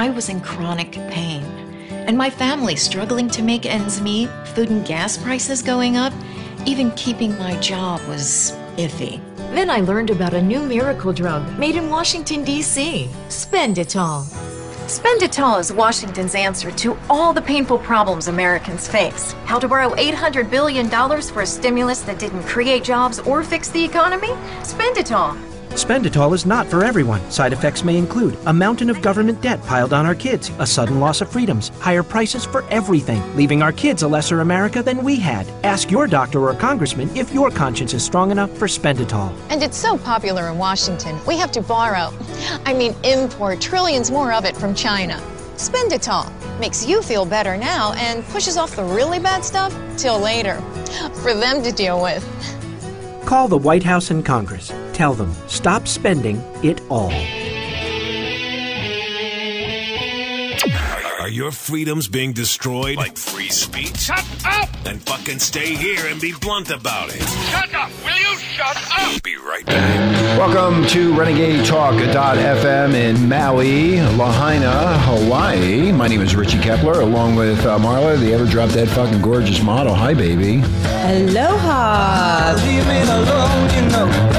I was in chronic pain. And my family struggling to make ends meet, food and gas prices going up, even keeping my job was iffy. Then I learned about a new miracle drug made in Washington, D.C. Spenditol. Spenditol is Washington's answer to all the painful problems Americans face. How to borrow $800 billion for a stimulus that didn't create jobs or fix the economy? Spenditol. Spenditol is not for everyone. Side effects may include a mountain of government debt piled on our kids, a sudden loss of freedoms, higher prices for everything, leaving our kids a lesser America than we had. Ask your doctor or congressman if your conscience is strong enough for Spenditol. And it's so popular in Washington, we have to borrow, I mean, import trillions more of it from China. Spenditol makes you feel better now and pushes off the really bad stuff till later for them to deal with. Call the White House and Congress. Tell them, stop spending it all. Are your freedoms being destroyed? Like free speech? Shut up! Then fucking stay here and be blunt about it. Shut up! Will you shut up? Be right back. Welcome to Renegade Talk.fm in Maui, Lahaina, Hawaii. My name is Richie Kepler, along with uh, Marla, the ever drop dead fucking gorgeous model. Hi, baby. Aloha. Leave me alone, you know.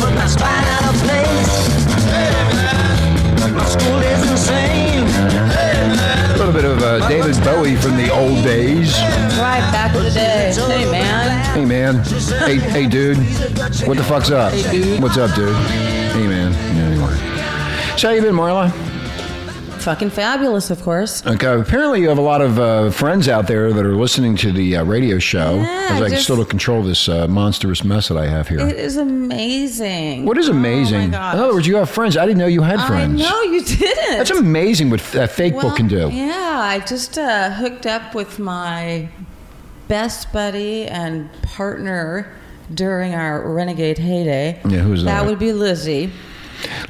Put my spine out of place. Hey my school is insane. Hey. A little bit of uh, David Bowie from the old days. Right back in the day. Hey, man. Hey, man. Hey, hey, dude. What the fuck's up? Hey, dude. What's up, dude? Hey, man. Yeah, anyway. So, how you been, Marla? Fucking fabulous, of course. Okay. Apparently, you have a lot of uh, friends out there that are listening to the uh, radio show. Yeah, as I just- still control this uh, monstrous mess that I have here. It is amazing. what is amazing? Oh, my gosh. In other words, you have friends. I didn't know you had friends. No, you didn't. That's amazing what that fake well, book can do. Yeah, I just uh, hooked up with my best buddy and partner during our renegade heyday. Yeah, who's that? That would be Lizzie.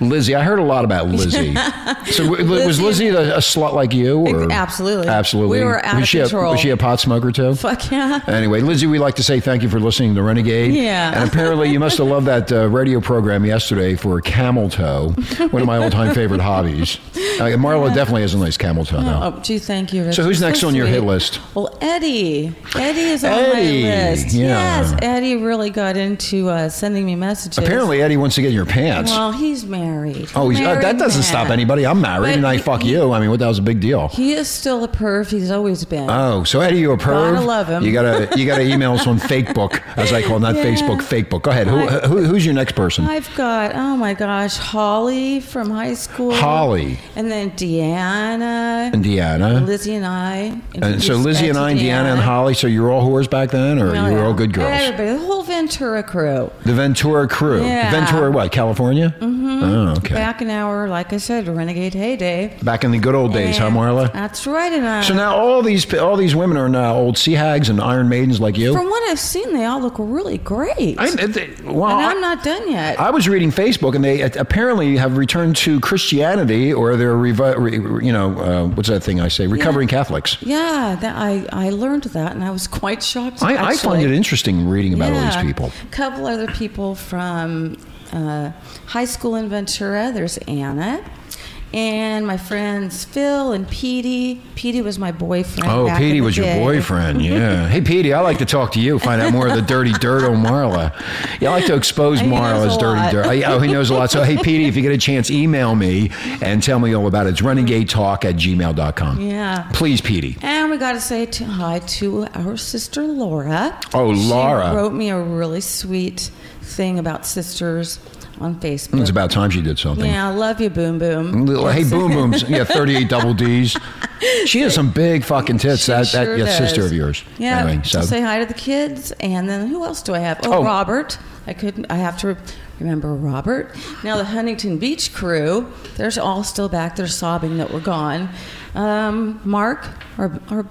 Lizzie, I heard a lot about Lizzie. so w- was Lizzie- Lizzie a, a slut like you? Or? Absolutely. Absolutely. We were out was of she control. A, was she a pot smoker too? Fuck yeah. Anyway, Lizzie, we'd like to say thank you for listening to Renegade. Yeah. And apparently, you must have loved that uh, radio program yesterday for camel toe, one of my all-time favorite hobbies. Uh, Marla definitely has a nice camel toe now. Oh, gee, thank you. So who's next on your hit list? Well, Eddie. Eddie is on Eddie, my list. yeah. Yes, Eddie really got into uh, sending me messages. Apparently, Eddie wants to get in your pants. Well, he's married. Oh, he's, uh, that doesn't man. stop anybody. I'm married But and I he- fuck you. I mean, what that was a big deal. He is still a perv. He's always been. Oh, so Eddie, you a perv? Gotta love him. You gotta you gotta email us on Facebook, as I call it, not Yeah. Facebook, Facebook. Go ahead. Who, I- who who's your next person? I've got oh my gosh, Holly from high school. Holly. and then Deanna, and Deanna. Lizzie and I. And so introduced Lizzie Ed and to I and Deanna and Holly. So you were all whores back then, or Oh, you were yeah. all good girls? Everybody, the whole Ventura crew. The Ventura crew. Yeah. Ventura, what? California? Mm-hmm. Oh, okay. Back, in our, like I said, renegade heyday. Back in the good old days, huh, Marla? That's right. And I, So now all these all these women are now old sea hags and iron maidens like you. from what I've seen, they all look really great. I, they- well, and I'm not done yet. I was reading Facebook, and they apparently have returned to Christianity, or they're, revi- re, you know, uh, what's that thing I say? Recovering Catholics. yeah, that, I, I learned that, and I was quite shocked. I, I find it interesting reading about all these people. A couple other people from uh, high school in Ventura. There's Anna. And my friends Phil and Petey. Petey was my boyfriend. Oh, Petey was your boyfriend. Yeah. hey, Petey, I like to talk to you, find out more of the dirty dirt on Marla. Yeah, I like to expose Marla's dirty lot. dirt. I- oh, he knows a lot. So, hey, Petey, if you get a chance, email me and tell me all about it. It's renegadetalk at gmail.com. Yeah. Please, Petey. And we got to say hi to our sister Laura. Oh, Laura. She wrote me a really sweet thing about sisters on Facebook. It's about time she did something. Yeah, I love you, Boom Boom. Little- Hey, boom booms. Yeah, 38 double D's. She has some big fucking tits. She that that yeah, sister of yours. Yeah. Anyway, so say hi to the kids, and then who else do I have? Oh, Oh. Robert. I couldn't. I have to remember Robert. Now the Huntington Beach crew. They're all still back. They're sobbing that we're gone. Um, Mark, our our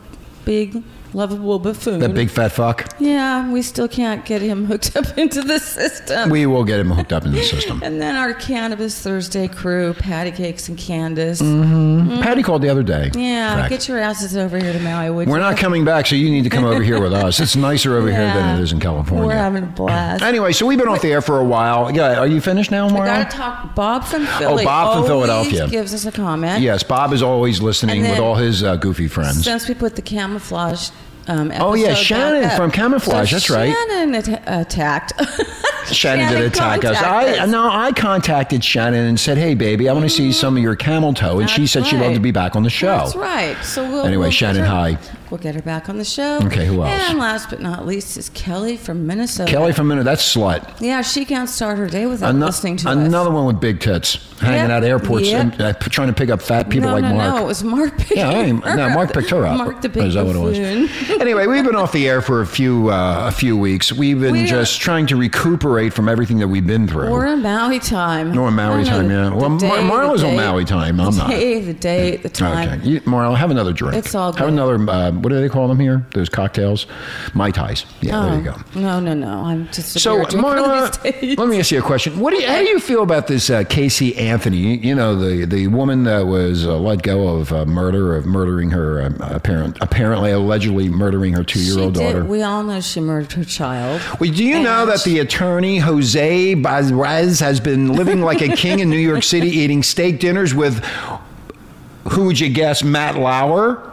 big lovable buffoon. That big fat fuck. Yeah, we still can't get him hooked up into the system. We will get him hooked up in the system. and then our Cannabis Thursday crew, Patty Cakes and Candace. Patty called the other day. Yeah, Correct. get your asses over here to Maui, would We're you? not coming back, so you need to come over here with us. It's nicer over here than it is in California. We're having a blast. Anyway, so we've been off the air for a while. Yeah, are you finished now, I Maura? gotta talk. Bob from Philly. Oh, Bob from Philadelphia. gives us a comment. Yes, Bob is always listening with all his uh, goofy friends. Since we put the camouflage. Um, Oh, yeah, Shannon up. from Camouflage, So that's right. Shannon at- attacked. Shannon, did attack us. I no, I contacted Shannon and said, "Hey, baby, I want to see some of your camel toe," and she That's said she'd love to be back on the show. That's right. So we'll Anyway, we'll Shannon, hi. We'll get her back on the show. Okay, who else? And last but not least is Kelly from Minnesota. Kelly from Minnesota. That's slut. Yeah, she can't start her day without Ano- listening to another us. one with big tits, hanging Yep, out airports yep. and uh, trying to pick up fat people no, like no, Mark. no, it was Mark picking Yeah, I ain't- her no, up. Mark picked her up. Mark the big Is that what it was? buffoon. anyway, we've been off the air for a few uh, a few weeks. We've been We just trying to recuperate from everything that we've been through. We're in Maui time. No, in Maui I know time, the- yeah. the Well, Mar- day, Marla's the on date, Maui time. I'm the not. Day, the date, the time. Okay, you, Marla, have another drink. It's all Have good. another. Uh, what do they call them here? Those cocktails, mai tais. Yeah, there you go. Oh, No, no, no. I'm just a So, Marla, let me ask you a question. What do you, how do you feel about this uh, Casey Anthony? You, you know, the, the woman that was uh, let go of uh, murder, of murdering her, uh, apparent, apparently, allegedly murdering her two year old daughter. We all know she murdered her child. Well, do you know And that the attorney Jose Bazraz has been living like a king in New York City, eating steak dinners with who would you guess, Matt Lauer?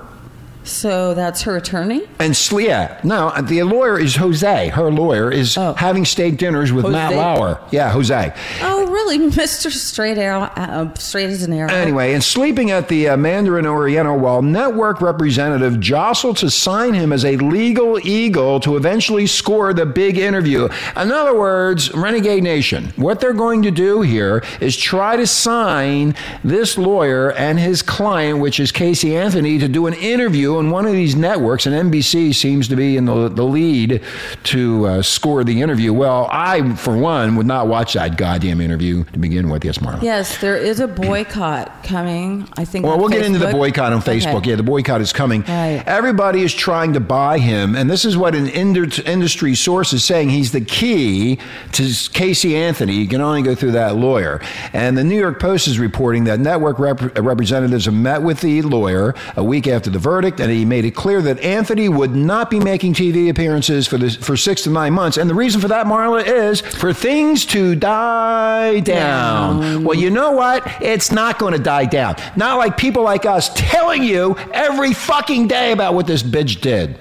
So that's her attorney? And sl- yeah, no, the lawyer is Jose. Her lawyer is Oh. having steak dinners with Matt Lauer. Yeah, Jose. Oh, really, Mr. Straight Arrow, uh, straight as an arrow. Anyway, and sleeping at the uh, Mandarin Oriental while network representative jostled to sign him as a legal eagle to eventually score the big interview. In other words, Renegade Nation, what they're going to do here is try to sign this lawyer and his client, which is Casey Anthony, to do an interview on one of these networks, and NBC seems to be in the, the lead to uh, score the interview. Well, I, for one, would not watch that goddamn interview to begin with. Yes, Marla. Yes, there is a boycott coming. I think. Well, we'll get into the boycott on Facebook. Okay. Yeah, the boycott is coming. Right. Everybody is trying to buy him, and this is what an industry source is saying. He's the key to Casey Anthony. You can only go through that lawyer. And the New York Post is reporting that network rep- representatives have met with the lawyer a week after the verdict, and he made it clear that Anthony would not be making TV appearances for the, for six to nine months. And the reason for that, Marla, is for things to die down. Well, you know what? It's not going to die down. Not like people like us telling you every fucking day about what this bitch did.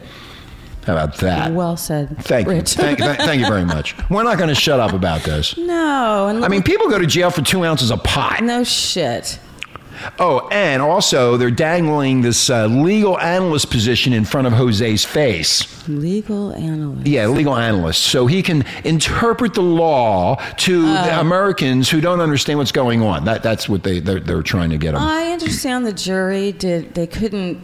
How about that? Well said. Thank you. Thank, thank, thank you very much. We're not going to shut up about this. no, and I mean, people go to jail for two ounces of pot. no shit. Oh, and also they're dangling this uh, legal analyst position in front of Jose's face. Legal analyst. Yeah, legal analyst. So he can interpret the law to the Americans who don't understand what's going on. That, that's what they, they're, they're trying to get them. I understand the jury did. They couldn't.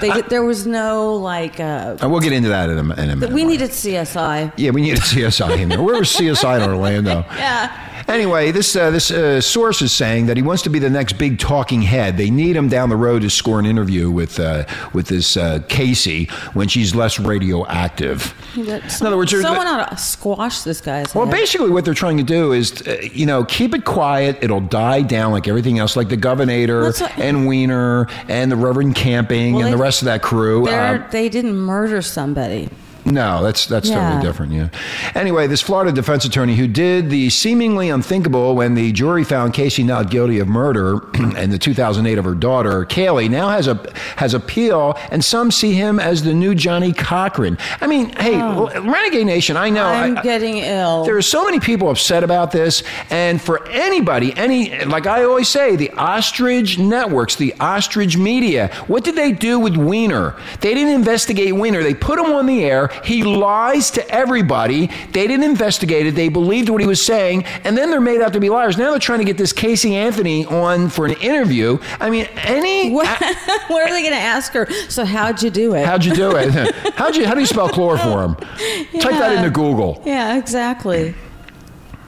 They did, there was no like. Uh, and we'll get into that in a, in a minute. we needed CSI. Yeah, we needed CSI in there. Where was CSI in Orlando? Yeah. Anyway, this uh, this uh, source is saying that he wants to be the next big talking head. They need him down the road to score an interview with uh, with this uh, Casey when she's less radioactive. In other words, someone ought to squash this guy's. well, head. basically, what they're trying to do is, uh, you know, keep it quiet. It'll die down like everything else, like the Governor what- and Wiener and the Reverend Camping Well, and the rest of that crew. Um, they didn't murder somebody. No, that's that's Yeah. totally different. Yeah. Anyway, this Florida defense attorney who did the seemingly unthinkable when the jury found Casey not guilty of murder in the 2008 of her daughter Caylee now has a has appeal, and some see him as the new Johnnie Cochran. I mean, hey, oh. Renegade Nation, I know. Oh. I'm I- getting ill. there are so many people upset about this, and for anybody, any like I always say, the ostrich networks, the ostrich media, what did they do with Wiener? They didn't investigate Wiener. They put him on the air. He lies to everybody. They didn't investigate it. They believed what he was saying, and then they're made out to be liars. Now they're trying to get this Casey Anthony on for an interview. I mean, any. what, what are they going to ask her? So how'd you do it? How'd you do it? How'd you? How do you spell chloroform? Type that into Google. yeah, exactly.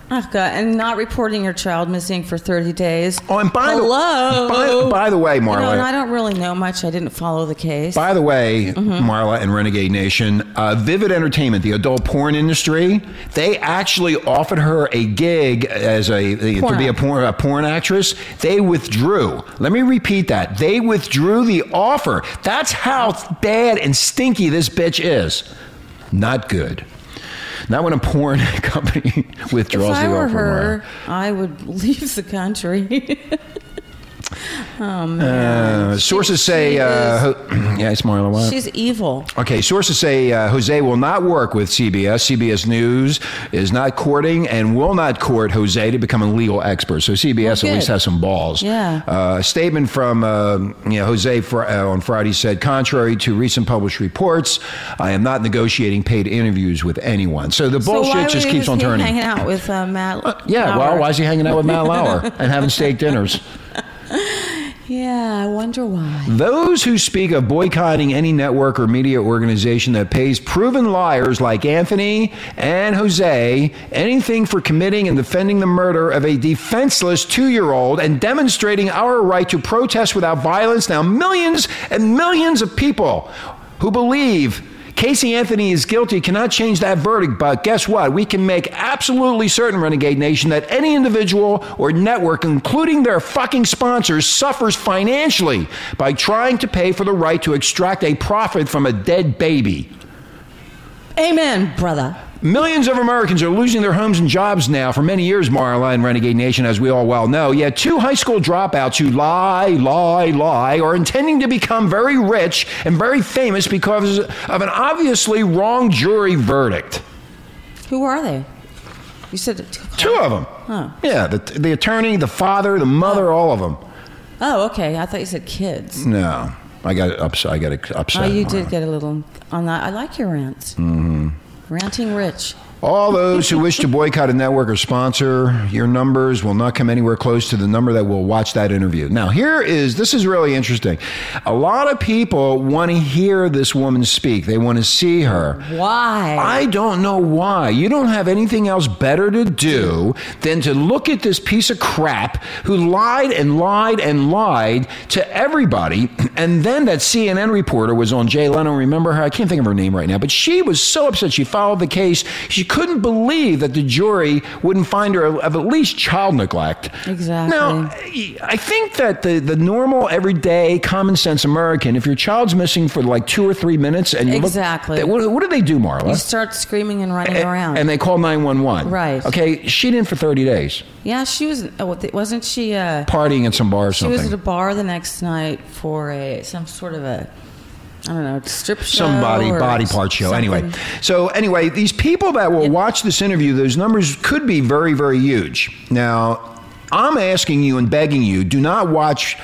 Oh, God. And not reporting your child missing for 30 days. Oh, and by the- Hello. by- by the way, You know, Marla- and I don't really know much. I didn't follow the case. By the way, Mm-hmm. Marla and Renegade Nation, uh, Vivid Entertainment, the adult porn industry, they actually offered her a gig as a to be a porn, a porn actress. They withdrew. Let me repeat that. They withdrew the offer. That's how bad and stinky this bitch is. Not good. Not when a porn company withdraws if I the were offer. her, I would leave the country. oh. Uh, sources say, she uh, ho- yeah, it's Marla. She's evil. Okay, sources say uh, Jose will not work with CBS. CBS News is not courting and will not court Jose to become a legal expert. So CBS Oh, at least has some balls. Yeah. Uh, a statement from uh, you know, Jose fr- uh, on Friday said, contrary to recent published reports, I am not negotiating paid interviews with anyone. So the bullshit why just keeps on turning. hanging out with uh, Matt? yeah, well, why is he hanging out with Matt Lauer and having steak dinners? Yeah, I wonder why. Those who speak of boycotting any network or media organization that pays proven liars like Anthony and Jose anything for committing and defending the murder of a defenseless two year old and demonstrating our right to protest without violence. Now, millions and millions of people who believe Casey Anthony is guilty cannot change that verdict, but guess what? We can make absolutely certain, Renegade Nation, that any individual or network, including their fucking sponsors, suffers financially by trying to pay for the right to extract a profit from a dead baby. Amen, brother. Millions of Americans are losing their homes and jobs now for many years, Marla and Renegade Nation, as we all well know. Yet two high school dropouts who lie, lie, lie are intending to become very rich and very famous because of an obviously wrong jury verdict. Who are they? You said Two of them. Huh. Yeah, the, the attorney, the father, the mother, all of them. Oh, okay. I thought you said kids. No, I got upset. I got upset. Oh, you did get a little on that. I like your rants. Mm-hmm. Ranting rich. All those who wish to boycott a network or sponsor your numbers will not come anywhere close to the number that will watch that interview. Now, here is this is really interesting. A lot of people want to hear this woman speak. They want to see her. Why? I don't know why. You don't have anything else better to do than to look at this piece of crap who lied and lied and lied to everybody. And then that CNN reporter was on Jay Leno. Remember her? I can't think of her name right now, but she was so upset. She followed the case. She couldn't believe that the jury wouldn't find her of at least child neglect. Exactly. Now, I think that the, the normal, everyday, common sense American, if your child's missing for like two or three minutes and you Exactly. look, what, what do they do, Marla? you start screaming and running A- around. And they call 911. Right. Okay, she didn't for 30 days, yeah, she was. Oh, wasn't she? Uh, partying at some bar or she was at a bar the next night for a some sort of a. I don't know, strip show. Somebody, body part show. Anyway, so anyway, these people that will watch this interview, those numbers could be very, very huge. Now, I'm asking you and begging you, do not watch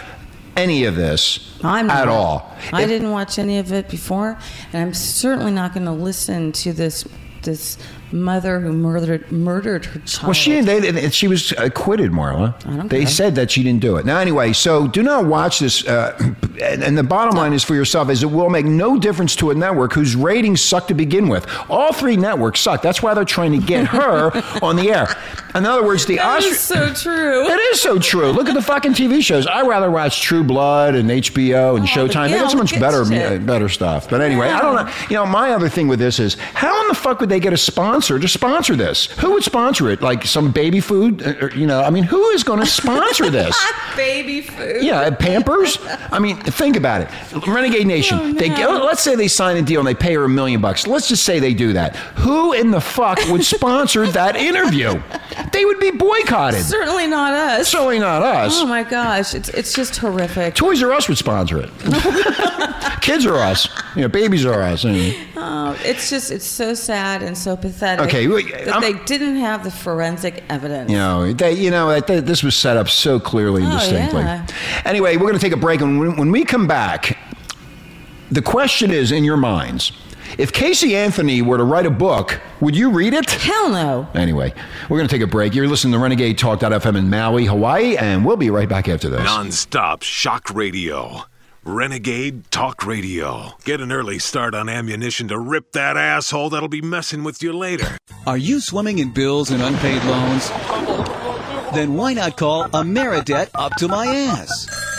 any of this I'm at not. all. I If- didn't watch any of it before, and I'm certainly not going to listen to this this mother who murdered murdered her child. Well, she they, they- she was acquitted, Marla. I don't they care. said that she didn't do it. Now, anyway, so do not watch this. Uh, and, and the bottom line is for yourself: is it will make no difference to a network whose ratings suck to begin with. All three networks suck. That's why they're trying to get her on the air. In other words, the That Oscar. is so true. It is so true. Look at the fucking TV shows. I rather watch True Blood and HBO and Oh, Showtime. They got so much better, shit. better stuff. But anyway, I don't know. You know, my other thing with this is how in the fuck would they get a sponsor to sponsor this? Who would sponsor it? Like some baby food? Uh, or, you know, I mean, who is going to sponsor this? Baby food. Yeah, Pampers. I mean, think about it. Renegade Nation. Oh, They let's say they sign a deal and they pay her a million bucks. Let's just say they do that. Who in the fuck would sponsor that interview? They would be boycotted. Certainly not us. Certainly not us. Oh my gosh, it's it's just horrific. Toys R Us would sponsor it. Kids are us. You know, babies are us. And- Oh, um, it's just it's so sad and so pathetic. Okay, that I'm- they didn't have the forensic evidence. you know, they, you know, that this was set up so clearly and Oh, distinctly. yeah. Anyway, we're going to take a break, and when, when we come back, the question is in your minds: If Casey Anthony were to write a book, would you read it? Hell no. Anyway, we're going to take a break. You're listening to Renegade Talk.fm in Maui, Hawaii, and we'll be right back after this. Non-stop shock radio. Renegade Talk Radio. Get an early start on ammunition to rip that asshole that'll be messing with you later. Are you swimming in bills and unpaid loans? Then why not call Ameridebt up to my ass?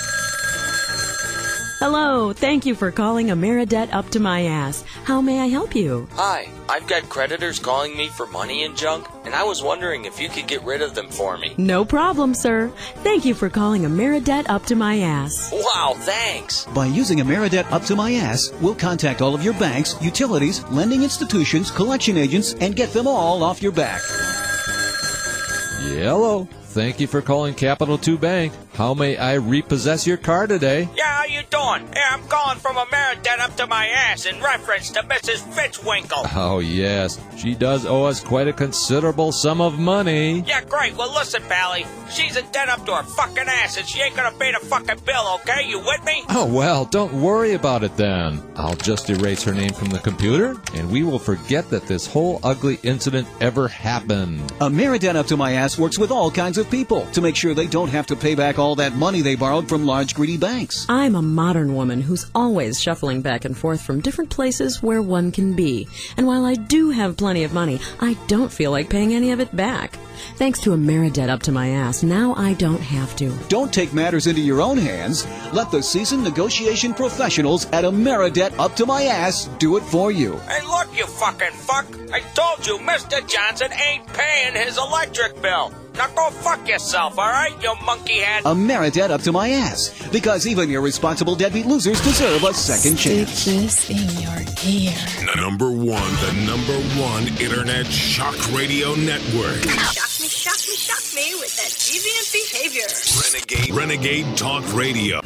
Hello, thank you for calling Ameridebt up to my ass. How may I help you? Hi, I've got creditors calling me for money and junk, and I was wondering if you could get rid of them for me. No problem, sir. Thank you for calling Ameridebt up to my ass. Wow, thanks. By using Ameridebt up to my ass, we'll contact all of your banks, utilities, lending institutions, collection agents, and get them all off your back. Hello. Thank you for calling Capital 2 Bank. How may I repossess your car today? Yeah, how you doing? Yeah, I'm calling from Ameridebt up to my ass in reference to Mrs. Fitzwinkle. Oh, yes. She does owe us quite a considerable sum of money. Yeah, great. Well, listen, Pally. She's in debt up to her fucking ass, and she ain't gonna pay the fucking bill, okay? You with me? Oh, well, don't worry about it then. I'll just erase her name from the computer, and we will forget that this whole ugly incident ever happened. A Ameridebt up to my ass works with all kinds of people to make sure they don't have to pay back all that money they borrowed from large greedy banks. I'm a modern woman who's always shuffling back and forth from different places where one can be. And while I do have plenty of money, I don't feel like paying any of it back. Thanks to Ameridebt up to my ass, now I don't have to. Don't take matters into your own hands. Let the seasoned negotiation professionals at Ameridebt up to my ass do it for you. Hey, look, you fucking fuck. I told you Mr. Johnson ain't paying his electric bill. Now go fuck yourself, all right, you monkey head. Ameridebt up to my ass. Because even irresponsible deadbeat losers deserve a second chance. this in your ear. Number one, the number one internet shock radio network. Shock me, shock me, shock me with that deviant behavior. Renegade, Renegade Talk Radio.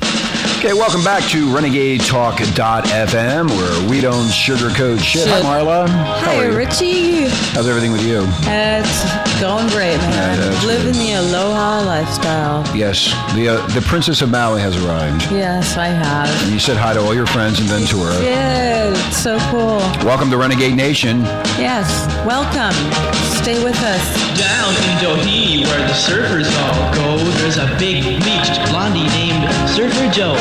Okay, welcome back to Renegade Talk.fm, where we don't sugarcoat shit. Hi, Marla. How Hi. Richie. How's everything with you? It's going great, man. Yeah, Living the aloha lifestyle. Yes, the uh, the Princess of Maui has arrived. Yes, I have. And you said hi to all your friends and in Ventura. Yeah, it's so cool. Welcome to Renegade Nation. Yes, welcome. Stay with us. Down in Doheny, where the surfers all go, there's a big bleached blondie named Surfer Joe.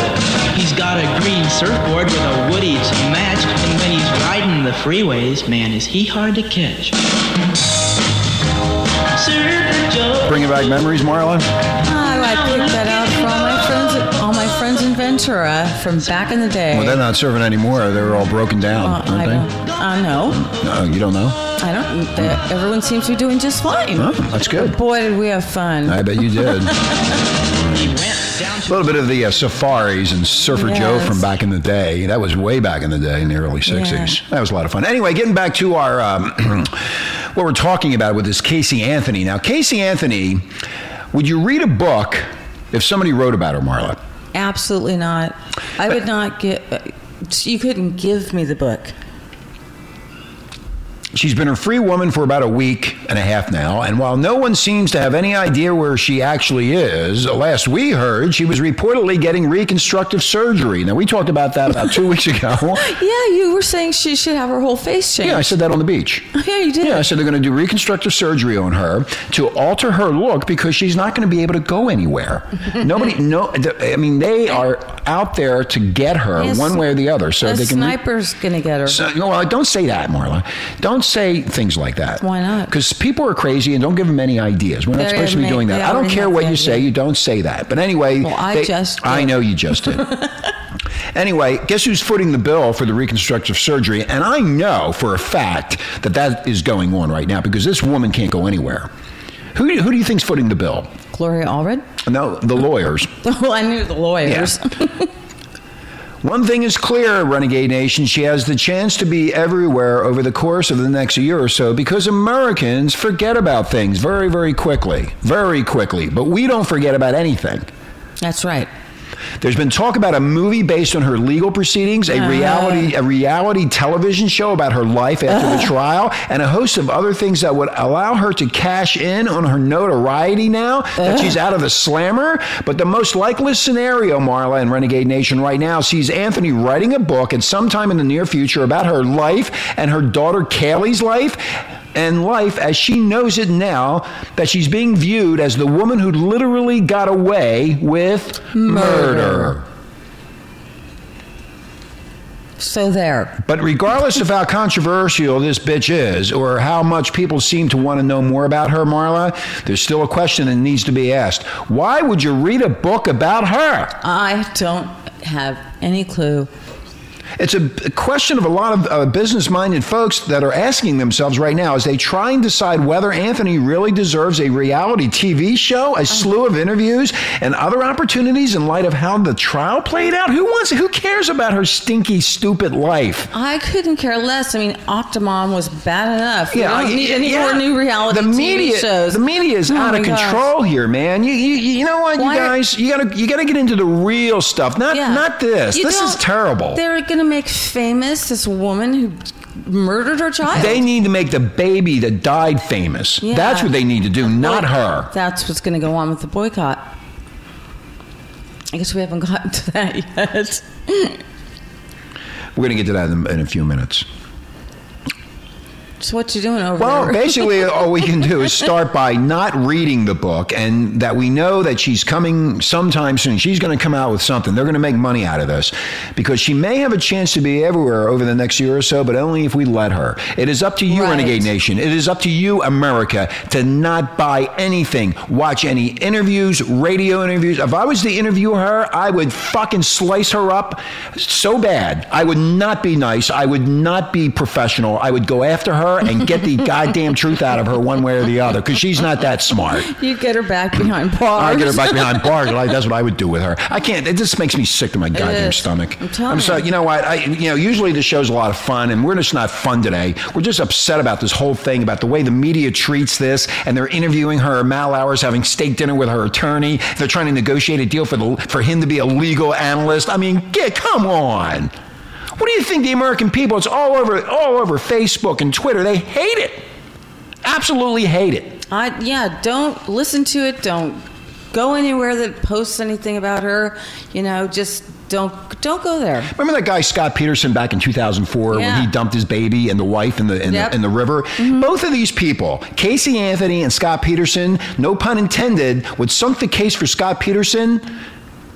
He's got a green surfboard with a woody to match, and when he's riding the freeways, man, is he hard to catch. Surfer Joe. Bringing back memories, Marla. Oh, I picked that out for all my friends, all my friends in Ventura from back in the day. Well, they're not serving anymore. They're all broken down, Uh, I aren't don't. they? I know. No, you don't know. I don't. they- Everyone seems to be doing just fine. Oh, that's good. Boy, did we have fun. I bet you did. A little bit of the uh, Surfaris and Surfer Joe from back in the day. That was way back in the day, in the early 60s. That was a lot of fun. Anyway, getting back to our um, what we're talking about with this Casey Anthony. Now, Casey Anthony, would you read a book if somebody wrote about her, Marla? Absolutely not. I would not get. You couldn't give me the book. She's been a free woman for about a week and a half now, and while no one seems to have any idea where she actually is, last we heard she was reportedly getting reconstructive surgery. Now, we talked about that about two weeks ago. Yeah, you were saying she should have her whole face changed. Yeah, I said that on the beach. Yeah, you did. Yeah, I said they're going to do reconstructive surgery on her to alter her look because she's not going to be able to go anywhere. Nobody, no, I mean, they are out there to get her Yes. one way or the other, so the they can. re- sniper's gonna get her. so, don't say that, Marla. Don't say things like that. Why not? Because people are crazy and don't give them any ideas. We're not They supposed to be doing that. I don't care what you say. You don't say that. But anyway, Well, I they- just I know you just did. anyway, guess who's footing the bill for the reconstructive surgery? And I know for a fact that that is going on right now because this woman can't go anywhere. Who, do- who do you think's footing the bill? Gloria Allred. No, the lawyers. well, I knew the lawyers. One thing is clear, Renegade Nation. She has the chance to be everywhere over the course of the next year or so because Americans forget about things very, very quickly. Very quickly. But we don't forget about anything. That's right. There's been talk about a movie based on her legal proceedings, a Uh. reality a reality television show about her life after the trial, and a host of other things that would allow her to cash in on her notoriety now that she's out of the slammer. But the most likely scenario, Marla and Renegade Nation right now sees Anthony writing a book at some time in the near future about her life and her daughter Caylee's life and life as she knows it now that she's being viewed as the woman who literally got away with murder. So there. But regardless of how controversial this bitch is, or how much people seem to want to know more about her, Marla, there's still a question that needs to be asked. Why would you read a book about her? I don't have any clue. It's a question of a lot of uh, business minded folks that are asking themselves right now as they try and decide whether Anthony really deserves a reality TV show, a slew of interviews, and other opportunities in light of how the trial played out. Who wants, who cares about her stinky, stupid life? I couldn't care less. I mean, Octomom was bad enough. We I- don't need any yeah. more new reality the TV media, shows. The media is Oh out of gosh. control here, man. You, you, you know what, Why you are- guys, you gotta, you gotta get into the real stuff, not, Yeah. not this. You this is terrible. They're to make famous this woman who murdered her child. They need to make the baby that died famous. Yeah. That's what they need to do, not her. That's what's going to go on with the boycott. I guess we haven't gotten to that yet. We're going to get to that in, in a few minutes. So what you doing over Well, there? Well, basically, all we can do is start by not reading the book, and that we know that she's coming sometime soon. She's going to come out with something. They're going to make money out of this because she may have a chance to be everywhere over the next year or so, but only if we let her. It is up to you, Right. Renegade Nation. It is up to you, America, to not buy anything, watch any interviews, radio interviews. If I was to interview her, I would fucking slice her up so bad. I would not be nice. I would not be professional. I would go after her and get the goddamn truth out of her one way or the other because she's not that smart. you get her back behind bars. I get her back behind bars. Like, that's what I would do with her. I can't. It just makes me sick to my goddamn stomach. I'm telling so. you. You know what? I. You know. Usually the show's a lot of fun, and we're just not fun today. We're just upset about this whole thing, about the way the media treats this, and they're interviewing her Matt Lauer's, having steak dinner with her attorney. They're trying to negotiate a deal for the for him to be a legal analyst. I mean, get come on. What do you think the American people? It's all over all over Facebook and Twitter. They hate it. Absolutely hate it. I yeah, don't listen to it. Don't go anywhere that posts anything about her. You know, just don't don't go there. Remember that guy Scott Peterson back in 2004 Yeah. when he dumped his baby and the wife in the in, Yep. the, in the river? Mm-hmm. Both of these people, Casey Anthony and Scott Peterson, no pun intended, would sunk the case for Scott Peterson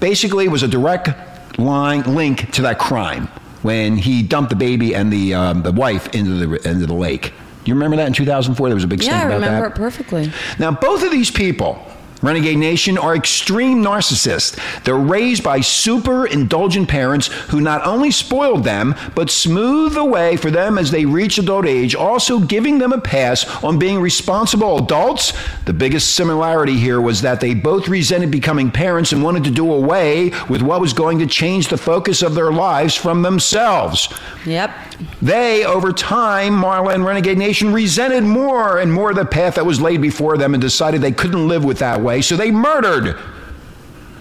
basically was a direct line link to that crime when he dumped the baby and the um, the wife into the into the lake. Do you remember that in 2004? There was a big Yeah, I stink about remember that. it perfectly. Now, both of these people, Renegade Nation, are extreme narcissists. They're raised by super indulgent parents who not only spoiled them, but smoothed the way for them as they reach adult age, also giving them a pass on being responsible adults. The biggest similarity here was that they both resented becoming parents and wanted to do away with what was going to change the focus of their lives from themselves. Yep. They, over time, Marla and Renegade Nation, resented more and more the path that was laid before them and decided they couldn't live with that way, so they murdered.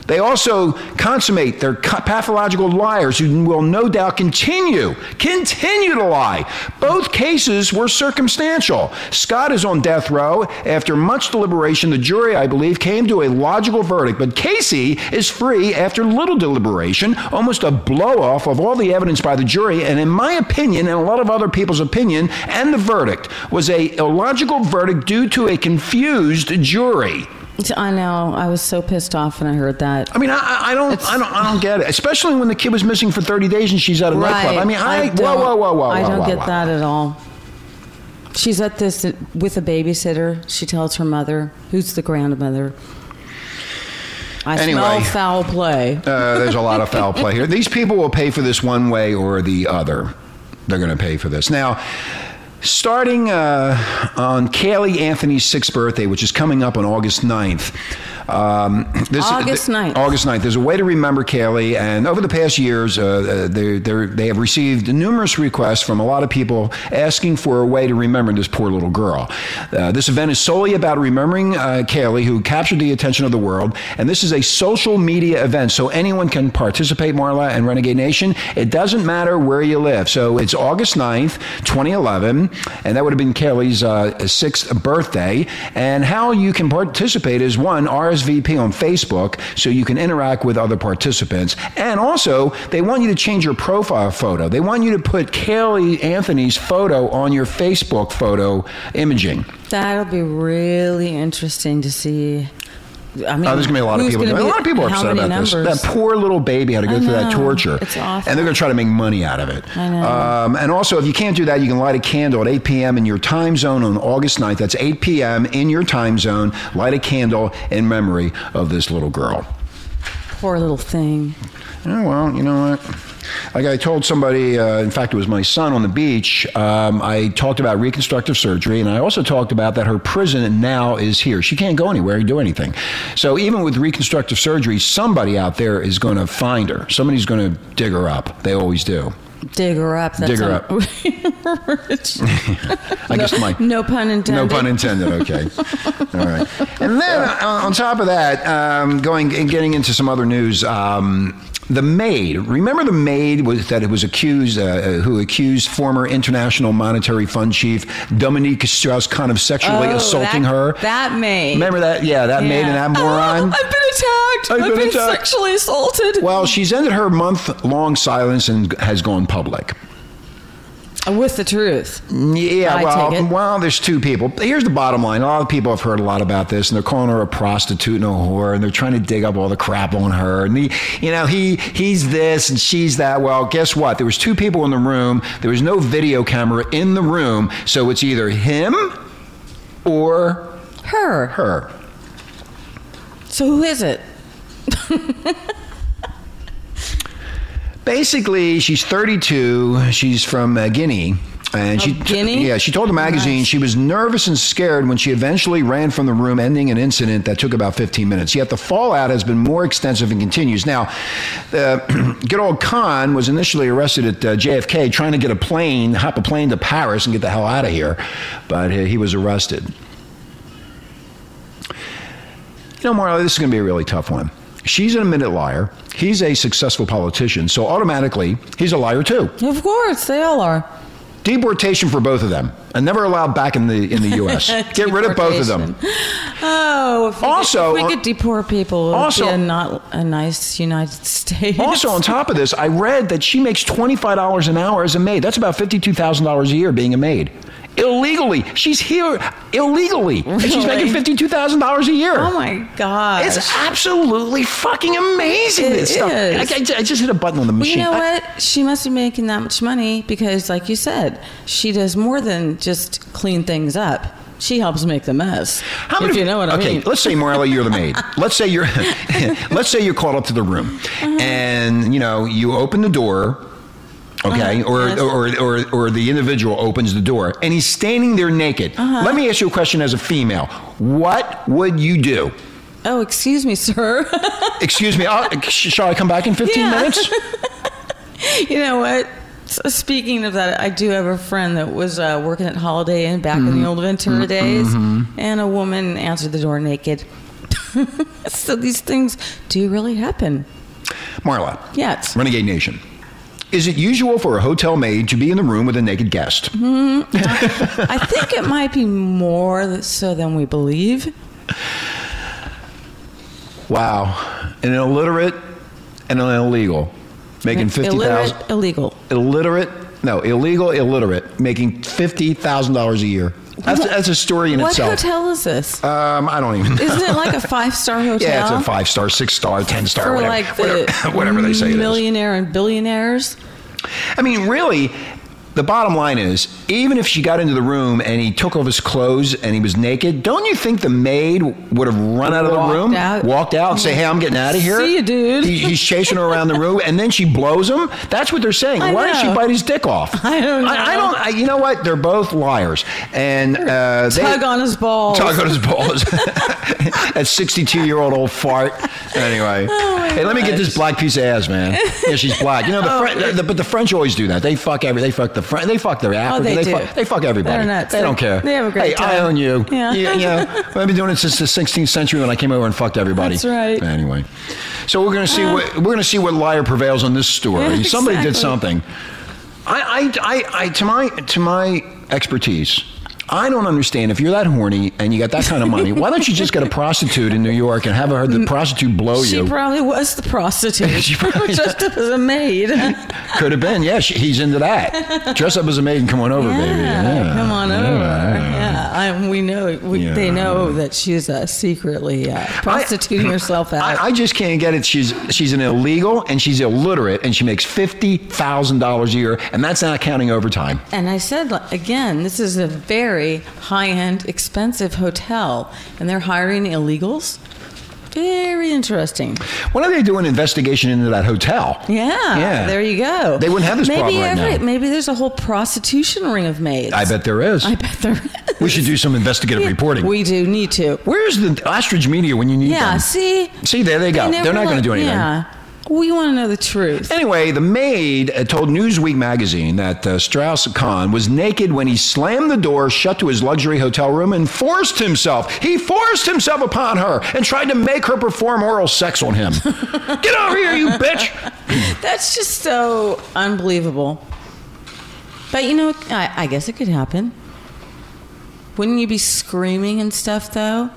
They also consummate their pathological liars who will no doubt continue, continue to lie. Both cases were circumstantial. Scott is on death row. After much deliberation, the jury, I believe, came to a logical verdict. But Casey is free after little deliberation, almost a blow off of all the evidence by the jury. And in my opinion, and a lot of other people's opinion, and the verdict was a illogical verdict due to a confused jury. I know. I was so pissed off when I heard that. I mean, I, I I don't, I don't, I don't get it. Especially when the kid was missing for 30 days and she's at a nightclub. I mean, I, whoa, don't- whoa, whoa, whoa, I whoa, don't whoa, get whoa. that at all. She's at this with a babysitter. She tells her mother, who's the grandmother. I Anyway. smell foul play. Uh, there's a lot of foul play here. These people will pay for this one way or the other. They're going to pay for this. Now, starting uh, on Caylee Anthony's sixth birthday, which is coming up on August 9th. Um, this, August 9th. August 9th. There's a way to remember Caylee, and over the past years, uh, they they they have received numerous requests from a lot of people asking for a way to remember this poor little girl. Uh, this event is solely about remembering uh, Caylee, who captured the attention of the world, and this is a social media event, so anyone can participate. Marla and Renegade Nation. It doesn't matter where you live. So it's August 9th, 2011, and that would have been Caylee's uh, sixth birthday. And how you can participate is one RSVP on Facebook, so you can interact with other participants. And also, they want you to change your profile photo. They want you to put Caylee Anthony's photo on your Facebook photo imaging. That'll be really interesting to see I mean, oh, there's gonna be a lot of people. gonna A lot of people are upset about this. That poor little baby had to go I through that torture. It's awful. And they're going to try to make money out of it. I know. Um, and also, if you can't do that, you can light a candle at 8 p.m. in your time zone on August 9th. That's 8 p.m. in your time zone. Light a candle in memory of this little girl. Poor little thing. Oh, well, you know what? Like I told somebody, uh, in fact, it was my son on the beach. Um, I talked about reconstructive surgery, and I also talked about that her prison now is here. She can't go anywhere and do anything. So even with reconstructive surgery, somebody out there is going to find her. Somebody's going to dig her up. They always do. Dig her up. That's Dig her up. I guess my no pun intended. No pun intended. Okay. All right. And then uh, on top of that, um, going and getting into some other news. Um, the maid, remember the maid was that it was accused, uh, uh, who accused former International Monetary Fund chief Dominique Strauss-Kahn of sexually Oh, assaulting that, her. That maid. Remember that? Yeah, that maid and that moron. I've been attacked. I've I've, been been, attacked. sexually assaulted. Well, she's ended her month-long silence and has gone public. Uh, with the truth. Yeah, I well, well, there's two people. Here's the bottom line. A lot of people have heard a lot about this, and they're calling her a prostitute and a whore, and they're trying to dig up all the crap on her. And the, you know, he he's this and she's that. Well, guess what? There was two people in the room. There was no video camera in the room, so it's either him or her. Her. So who is it? Basically, she's 32. She's from uh, Guinea. And Oh, she, Guinea? yeah, she told the magazine she was nervous and scared when she eventually ran from the room, ending an incident that took about 15 minutes. Yet the fallout has been more extensive and continues. Now, uh, good old Kahn was initially arrested at uh, JFK trying to get a plane, hop a plane to Paris and get the hell out of here, but he, he was arrested. You know, Marla, this is going to be a really tough one. She's an admitted liar. He's a successful politician, so automatically he's a liar too. Of course, they all are. Deportation for both of them, and never allowed back in the in the U.S. Get rid of both of them. Oh, if we Also, could, if we uh, could deport people, also- a not a nice United States. Also, on top of this, I read that she makes twenty five dollars an hour as a maid. That's about fifty two thousand dollars a year being a maid. Illegally, she's here illegally, and she's making fifty two thousand dollars a year. Oh my god! It's absolutely fucking amazing. It this is. I, I- I just hit a button on the Well, machine. you know I- what? She must be making that much money because, like you said, she does more than just clean things up. She helps make the mess. How many, if you know what I okay, mean. let's say Marla, you're the maid. let's say you're, let's say you're called up to the room, Uh-huh. and you know you open the door. Okay, Uh-huh, or, yes. or, or or the individual opens the door and he's standing there naked. Uh-huh. Let me ask you a question as a female. What would you do? Oh, excuse me, sir. Excuse me. Sh- shall I come back in 15 Yeah. minutes? you know what? Speaking of that, I do have a friend that was uh, working at Holiday Inn back in the old Ventura Mhm. days, Mhm. and a woman answered the door naked. so these things do really happen. Marla. Yes. Renegade Nation. Is it usual for a hotel maid to be in the room with a naked guest? Hmm, I think it might be more so than we believe. Wow. An illiterate and an illegal making 50000 Illiterate, illegal. illiterate no illegal illiterate making $50000 a year that's, that's a story in what itself What hotel is this? um, i don't even know Isn't it like a five star hotel? yeah it's a five star six star ten star for whatever, like the whatever, whatever they say it is millionaire and billionaires. i mean really the bottom line is even if she got into the room and he took off his clothes and he was naked don't you think the maid would have run out of the Walked room out. walked out and say hey i'm getting out of here See you, dude. He- he's chasing her around the room and then she blows him that's what they're saying I why did she know. bite his dick off I don't know. I, I don't. I, you know what? They're both liars, and uh, they, Tug on his balls. Tug on his balls. that sixty-two-year-old old fart. Anyway, Oh hey, let me get this black piece of ass, man. Yeah, she's black. You know, the, Oh, Fren- the- but the French always do that. They fuck every. They fuck the French. They fuck their African. Oh, they do. fuck. They fuck everybody. They're nuts. They don't care. They have a great hey, I own you. Yeah. You, you know, I've been doing it since the 16th century when I came over and fucked everybody. That's right. Anyway, so we're gonna see what we're gonna see what liar prevails on this story. Yeah, Somebody did something. I, I, I, I, to my to my expertise, I don't understand. If you're that horny and you got that kind of money, why don't you just get a prostitute in New York and have her the prostitute blow She you? She probably was the prostitute. She probably- Just up as a maid. Could have been. Yeah, she, he's into that. Dress up as a maid and come on over, baby. Yeah. Come on over. Yeah, I, we know. We, Yeah. They know that she's uh, secretly uh, prostituting herself out. I, I just can't get it. She's she's an illegal and she's illiterate and she makes fifty thousand dollars a year and that's not counting overtime. and I said again, this is a very high-end, expensive hotel, and they're hiring illegals. Very interesting. When are they doing an investigation into that hotel? Yeah, Yeah. There you go. They wouldn't have this maybe problem right now. Maybe there's a whole prostitution ring of maids. I bet there is. I bet there is. We should do some investigative reporting. We do need to. Where's the ostrich media when you need Yeah. them? See. See, there they go. never They're not going to do anything. Yeah. We want to know the truth. Anyway, the maid uh, told Newsweek magazine that uh, Strauss Kahn was naked when he slammed the door shut to his luxury hotel room and forced himself. He forced himself upon her and tried to make her perform oral sex on him. Get over here, you bitch! That's just so unbelievable. But you know, I, I guess it could happen. Wouldn't you be screaming and stuff though?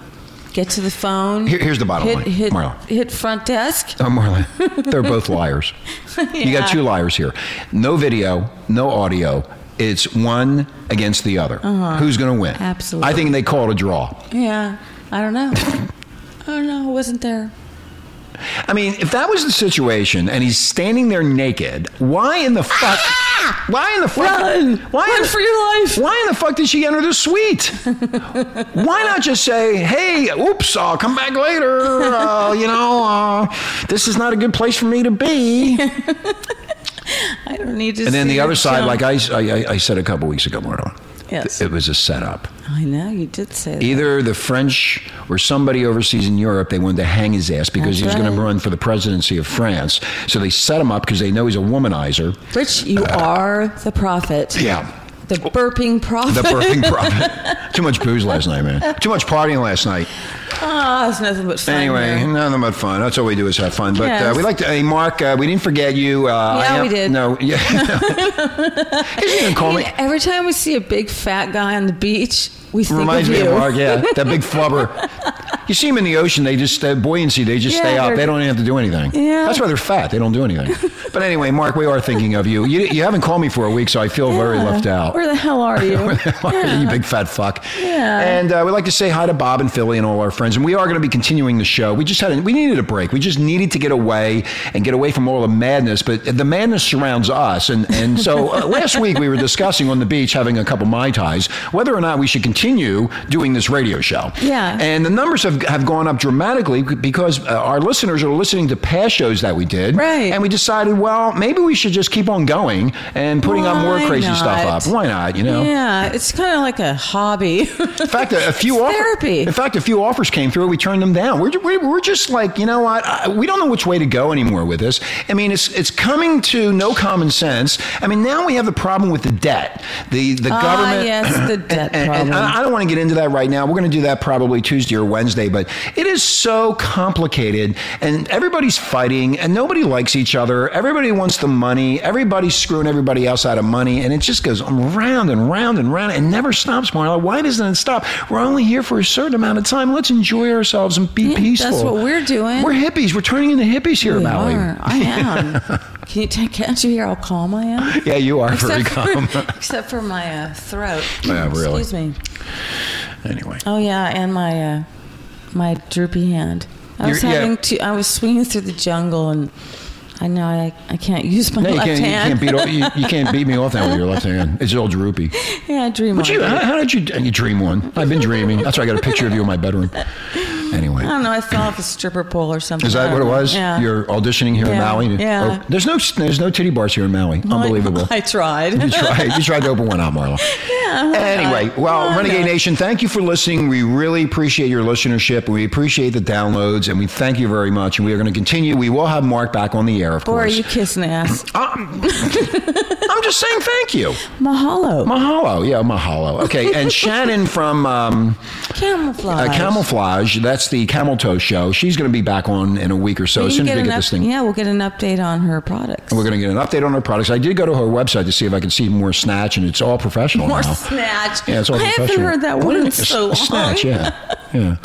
Get to the phone. Here- here's the bottom hit, line, Hit, Marla. hit front desk. Oh, Marla, they're both liars. You got two liars here. No video, no audio. It's one against the other. Uh-huh. Who's going to win? Absolutely. I think they call it a draw. Yeah. I don't know. I don't know. I wasn't there. I mean, if that was the situation and he's standing there naked, why in the fuck? Why in the fuck? Run! Why Run in, for your life! Why in the fuck did she enter the suite? why not just say, "Hey, oops, I'll come back later. Uh, you know, uh, this is not a good place for me to be." I don't need to. and then the her other side, jump. like I, I, I said a couple weeks ago, Marla, Yes. it was a setup. I know you did say that. Either the French or somebody overseas in Europe, they wanted to hang his ass because That's he was going to run for the presidency of France. So they set him up because they know he's a womanizer. Rich, you uh, are the prophet. Yeah. The burping prophet. The burping prophet. Too much booze last night, man. Too much partying last night. Ah, it's nothing but fun. Anyway, here. nothing but fun. That's all we do is have fun. But uh, we like to. Hey, Mark, uh, we didn't forget you. Uh, Yeah, am- we did. No, yeah. he didn't even call me. Every time we see a big fat guy on the beach, we think Reminds of me you. of Mark. Yeah, that big flubber. You see them in the ocean; they just uh, buoyancy. They just Yeah, stay up. they're- don't even have to do anything. Yeah. that's why they're fat. They don't do anything. but anyway, Mark, we are thinking of you. You, you haven't called me for a week, so I feel very left out. Where the hell are you? you big fat fuck. Yeah. And uh, we'd like to say hi to Bob and Philly and all our friends. And we are going to be continuing the show. We just had a, we needed a break. We just needed to get away and get away from all the madness. But the madness surrounds us. And and so uh, last week we were discussing on the beach having a couple mai tais whether or not we should continue doing this radio show. Yeah. And the numbers have have gone up dramatically because uh, our listeners are listening to past shows that we did. Right. And we decided, well, maybe we should just keep on going and putting up more Why crazy stuff up. Why not? You know. Yeah, it's kind of like a hobby. In fact, a, a few offers. therapy. In fact, a few offers came through. We turned them down. We're, we're, we're just like, you know what? I, we don't know which way to go anymore with this. I mean, it's it's coming to no common sense. I mean, now we have the problem with the debt. The the Ah, government. yes, the debt and, and problem. I I don't want to get into that right now. We're going to do that probably Tuesday or Wednesday. But it is so complicated, and everybody's fighting, and nobody likes each other. Everybody wants the money. Everybody's screwing everybody else out of money, and it just goes round and round and round. and never stops, Marla. Why doesn't it stop? We're only here for a certain amount of time. Let's enjoy ourselves and be peaceful. That's what we're doing. We're hippies. We're turning into hippies here, We Valley. are. I am. Can you take, can't you hear how calm I am? Yeah, you are very calm. For, except for my uh, throat. Yeah, really. Excuse me. anyway. Oh yeah, and my uh, my droopy hand. I was You're- yeah. having to. I was swinging through the jungle, and I know I, I can't use my No, you left can't, you hand. can't beat off, you, you can't beat me off now with your left hand. It's all droopy. yeah, I dream But on you, it. how, how did you? You dream one? I've been dreaming. That's why I got a picture of you in my bedroom. Anyway, I don't know. I fell off a stripper pole or something. is that what it was? Yeah. You're auditioning here in Maui. yeah. Oh, there's no there's no titty bars here in Maui. Well, Unbelievable. I, tried. You tried. You tried to open one out, Marla. Yeah. Anyway, well, Renegade? Nation, thank you for listening. We really appreciate your listenership. We appreciate the downloads, and we thank you very much. And we are going to continue. We will have Mark back on the air, of course. Or are you kissing ass? I'm um, I'm just saying thank you. Mahalo. Mahalo. Yeah, mahalo. Okay, and Shannon from um, Camouflage. uh, Camouflage, that's the Camel Toe show. She's going to be back on in a week or so as soon as we get up- this thing. Yeah, we'll get an update on her products. And we're going to get an update on her products. I did go to her website to see if I could see more snatch, and it's all professional More now. snatch. Yeah, it's all I haven't professional. heard that word in so long. Snatch, yeah. Yeah.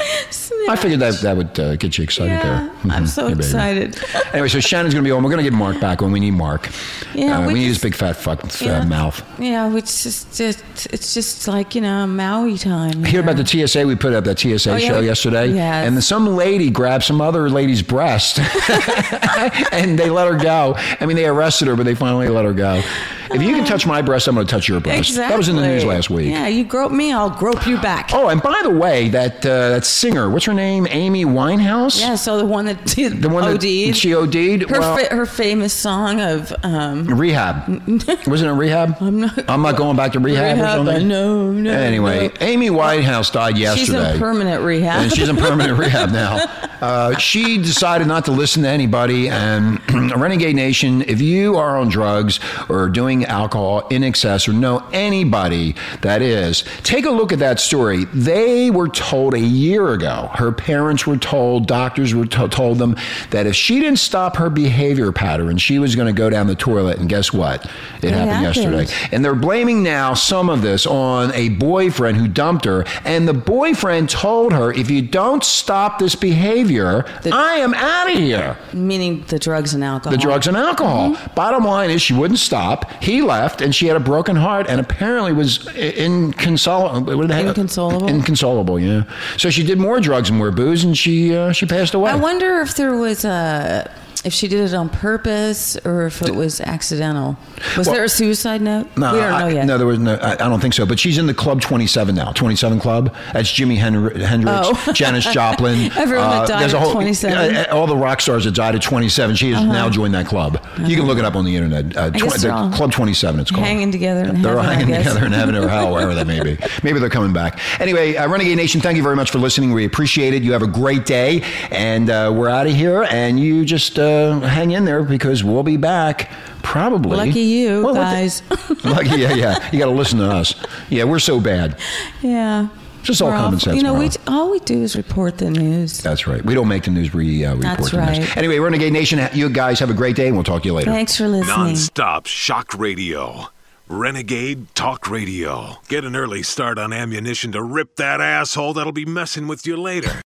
I figured that that would uh, get you excited Yeah, there. I'm Mhm. so Yeah, baby. excited. Anyway, so Shannon's going to be on. We're going to get Mark back when We need Mark. Yeah, Uh, we, we need his big fat fuck uh, mouth. Yeah, it's just it, it's just like you know Maui time. Hear about the TSA? We put up that TSA Oh, yeah. show yesterday, Yes. and some lady grabbed some other lady's breast, and they let her go. I mean, they arrested her, but they finally let her go. If you can touch my breast, I'm going to touch your breast. Exactly. That was in the news last week. Yeah, you grope me, I'll grope you back. Oh, and by the way, that uh, that singer, what's her name? Amy Winehouse. Yeah, so the one that did The one that OD'd. she OD'd. Her, well, fa- her famous song of um, Rehab. Wasn't it rehab? I'm not. I'm not going back to rehab, or something. no, no, Anyway, no. Amy Winehouse died yesterday. she's in permanent rehab. And she's in permanent rehab now. Uh, she decided not to listen to anybody. And Renegade Nation, if you are on drugs or doing alcohol in excess or know anybody that is, take a look at that story. They were told a year ago, her parents were told, doctors were to- told them that if she didn't stop her behavior pattern, she was going to go down the toilet. And guess what? It, It happened, happened. yesterday. And they're blaming now some of this on a boyfriend who dumped her. And the boyfriend told her, if you don't stop this behavior, I am out of here. Meaning the drugs and alcohol. The drugs and alcohol. Mm-hmm. Bottom line is, she wouldn't stop. He left, and she had a broken heart, and apparently was inconsolable. Inconsolable? Inconsolable, yeah. So she did more drugs and more booze, and she uh, she passed away. I wonder if there was a if she did it on purpose or if it was accidental. Was Well- there a suicide note? No, we don't I, know yet. No, there was no. I, I don't think so. But she's in the club 27 now. 27 Club. That's Jimi Hen- Hendrix, Oh. Janis Joplin. Everyone that died there's a at whole- 27. uh, all the rock stars that died at 27. She has Uh-huh. now joined that club. You can look it up on the internet. Uh, tw- the Club 27. It's called. Hanging together in They're all heaven, I hanging together in heaven or hell, wherever that may be. Maybe they're coming back. Anyway, uh, Renegade Nation, thank you very much for listening. We appreciate it. You have a great day, and uh, we're out of here. And you just uh, hang in there because we'll be back probably. Lucky you Well, what the- guys. Lucky, yeah, yeah. You got to listen to us. Yeah, we're so bad. yeah. Just all common sense, You know, we, all we do is report the news. That's right. We don't make the news. We uh, report That's the news. right. Anyway, Renegade Nation, you guys have a great day, and we'll talk to you later. Thanks for listening. Non-stop shock radio. Renegade Talk Radio. Get an early start on ammunition to rip that asshole that'll be messing with you later.